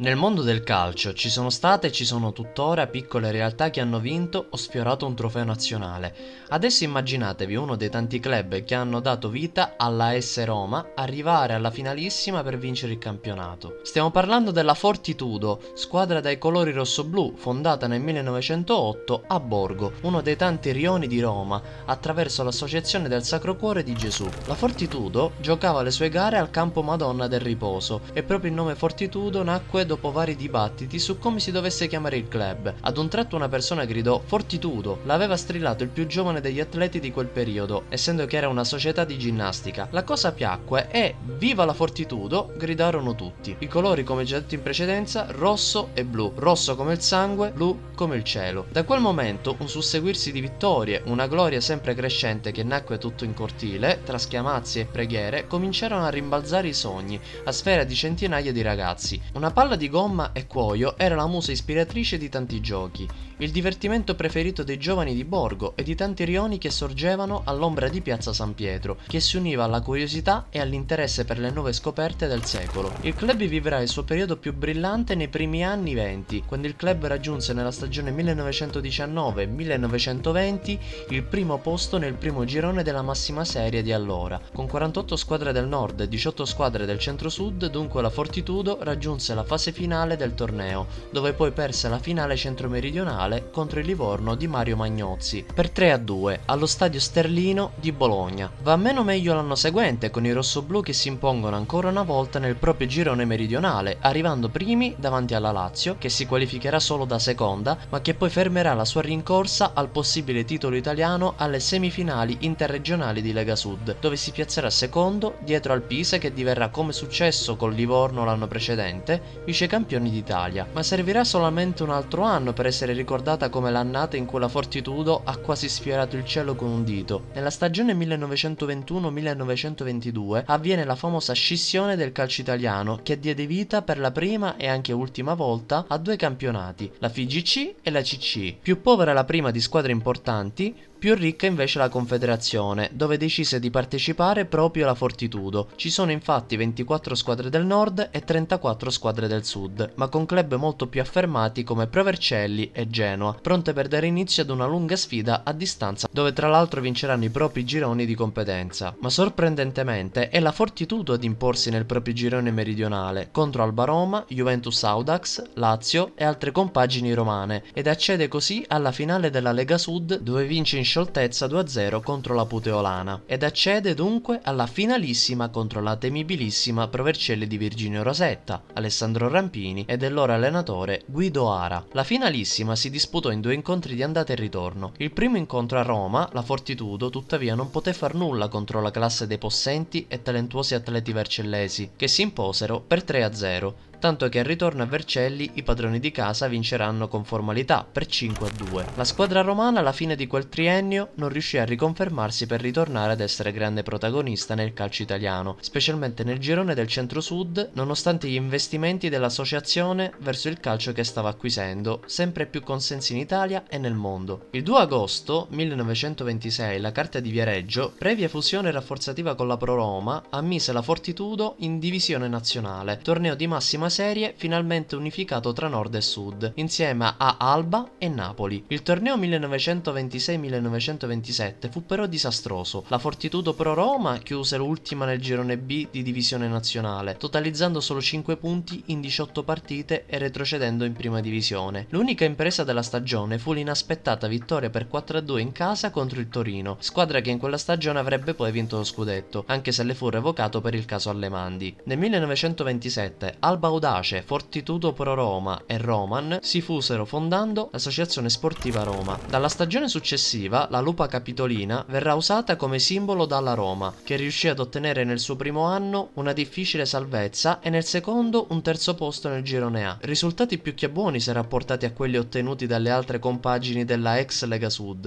Nel mondo del calcio ci sono state e ci sono tuttora piccole realtà che hanno vinto o sfiorato un trofeo nazionale. Adesso immaginatevi uno dei tanti club che hanno dato vita alla S Roma arrivare alla finalissima per vincere il campionato. Stiamo parlando della Fortitudo, squadra dai colori rossoblù, fondata nel 1908 a Borgo, uno dei tanti rioni di Roma, attraverso l'associazione del Sacro Cuore di Gesù. La Fortitudo giocava le sue gare al campo Madonna del Riposo e proprio il nome Fortitudo nacque dopo vari dibattiti su come si dovesse chiamare il club. Ad un tratto una persona gridò Fortitudo, l'aveva strillato il più giovane degli atleti di quel periodo, essendo che era una società di ginnastica. La cosa piacque e Viva la Fortitudo gridarono tutti. I colori, come già detto in precedenza, rosso e blu, rosso come il sangue, blu come il cielo. Da quel momento un susseguirsi di vittorie, una gloria sempre crescente che nacque tutto in cortile, tra schiamazzi e preghiere, cominciarono a rimbalzare i sogni, a sfera di centinaia di ragazzi. Una palla di gomma e cuoio era la musa ispiratrice di tanti giochi, il divertimento preferito dei giovani di Borgo e di tanti rioni che sorgevano all'ombra di piazza San Pietro, che si univa alla curiosità e all'interesse per le nuove scoperte del secolo. Il club vivrà il suo periodo più brillante nei primi anni 20, quando il club raggiunse nella stagione 1919-1920 il primo posto nel primo girone della massima serie di allora. Con 48 squadre del nord e 18 squadre del centro-sud, dunque la Fortitudo raggiunse la fase finale del torneo, dove poi perse la finale centro-meridionale contro il Livorno di Mario Magnozzi per 3 a 2 allo stadio Sterlino di Bologna. Va meno meglio l'anno seguente con i rossoblù che si impongono ancora una volta nel proprio girone meridionale, arrivando primi davanti alla Lazio, che si qualificherà solo da seconda, ma che poi fermerà la sua rincorsa al possibile titolo italiano alle semifinali interregionali di Lega Sud, dove si piazzerà secondo dietro al Pisa che diverrà come successo col Livorno l'anno precedente, vice campioni d'Italia, ma servirà solamente un altro anno per essere ricordata come l'annata in cui la Fortitudo ha quasi sfiorato il cielo con un dito. Nella stagione 1921-1922 avviene la famosa scissione del calcio italiano che diede vita per la prima e anche ultima volta a due campionati, la FIGC e la CC. Più povera la prima di squadre importanti, più ricca invece la Confederazione, dove decise di partecipare proprio la Fortitudo. Ci sono infatti 24 squadre del nord e 34 squadre del sud, ma con club molto più affermati come Provercelli e Genoa, pronte per dare inizio ad una lunga sfida a distanza, dove tra l'altro vinceranno i propri gironi di competenza. Ma sorprendentemente è la Fortitudo ad imporsi nel proprio girone meridionale, contro Alba Roma, Juventus Audax, Lazio e altre compagini romane, ed accede così alla finale della Lega Sud, dove vince in scioltezza 2-0 contro la Puteolana ed accede dunque alla finalissima contro la temibilissima Provercelli di Virginio Rosetta, Alessandro Rampini e del loro allenatore Guido Ara. La finalissima si disputò in due incontri di andata e ritorno. Il primo incontro a Roma, la Fortitudo tuttavia non poté far nulla contro la classe dei possenti e talentuosi atleti vercellesi, che si imposero per 3-0 tanto che al ritorno a Vercelli i padroni di casa vinceranno con formalità per 5 a 2. La squadra romana alla fine di quel triennio non riuscì a riconfermarsi per ritornare ad essere grande protagonista nel calcio italiano, specialmente nel girone del centro-sud, nonostante gli investimenti dell'associazione verso il calcio che stava acquisendo sempre più consensi in Italia e nel mondo. Il 2 agosto 1926 la Carta di Viareggio, previa fusione rafforzativa con la Pro Roma, ammise la Fortitudo in divisione nazionale, torneo di massima serie finalmente unificato tra nord e sud, insieme a Alba e Napoli. Il torneo 1926-1927 fu però disastroso. La Fortitudo Pro Roma chiuse l'ultima nel girone B di divisione nazionale, totalizzando solo 5 punti in 18 partite e retrocedendo in prima divisione. L'unica impresa della stagione fu l'inaspettata vittoria per 4-2 in casa contro il Torino, squadra che in quella stagione avrebbe poi vinto lo scudetto, anche se le fu revocato per il caso Allemandi. Nel 1927 Alba Audace, Fortitudo Pro Roma e Roman si fusero fondando l'Associazione Sportiva Roma. Dalla stagione successiva la lupa capitolina verrà usata come simbolo dalla Roma, che riuscì ad ottenere nel suo primo anno una difficile salvezza e nel secondo un terzo posto nel girone A. Risultati più che buoni se rapportati a quelli ottenuti dalle altre compagini della ex Lega Sud.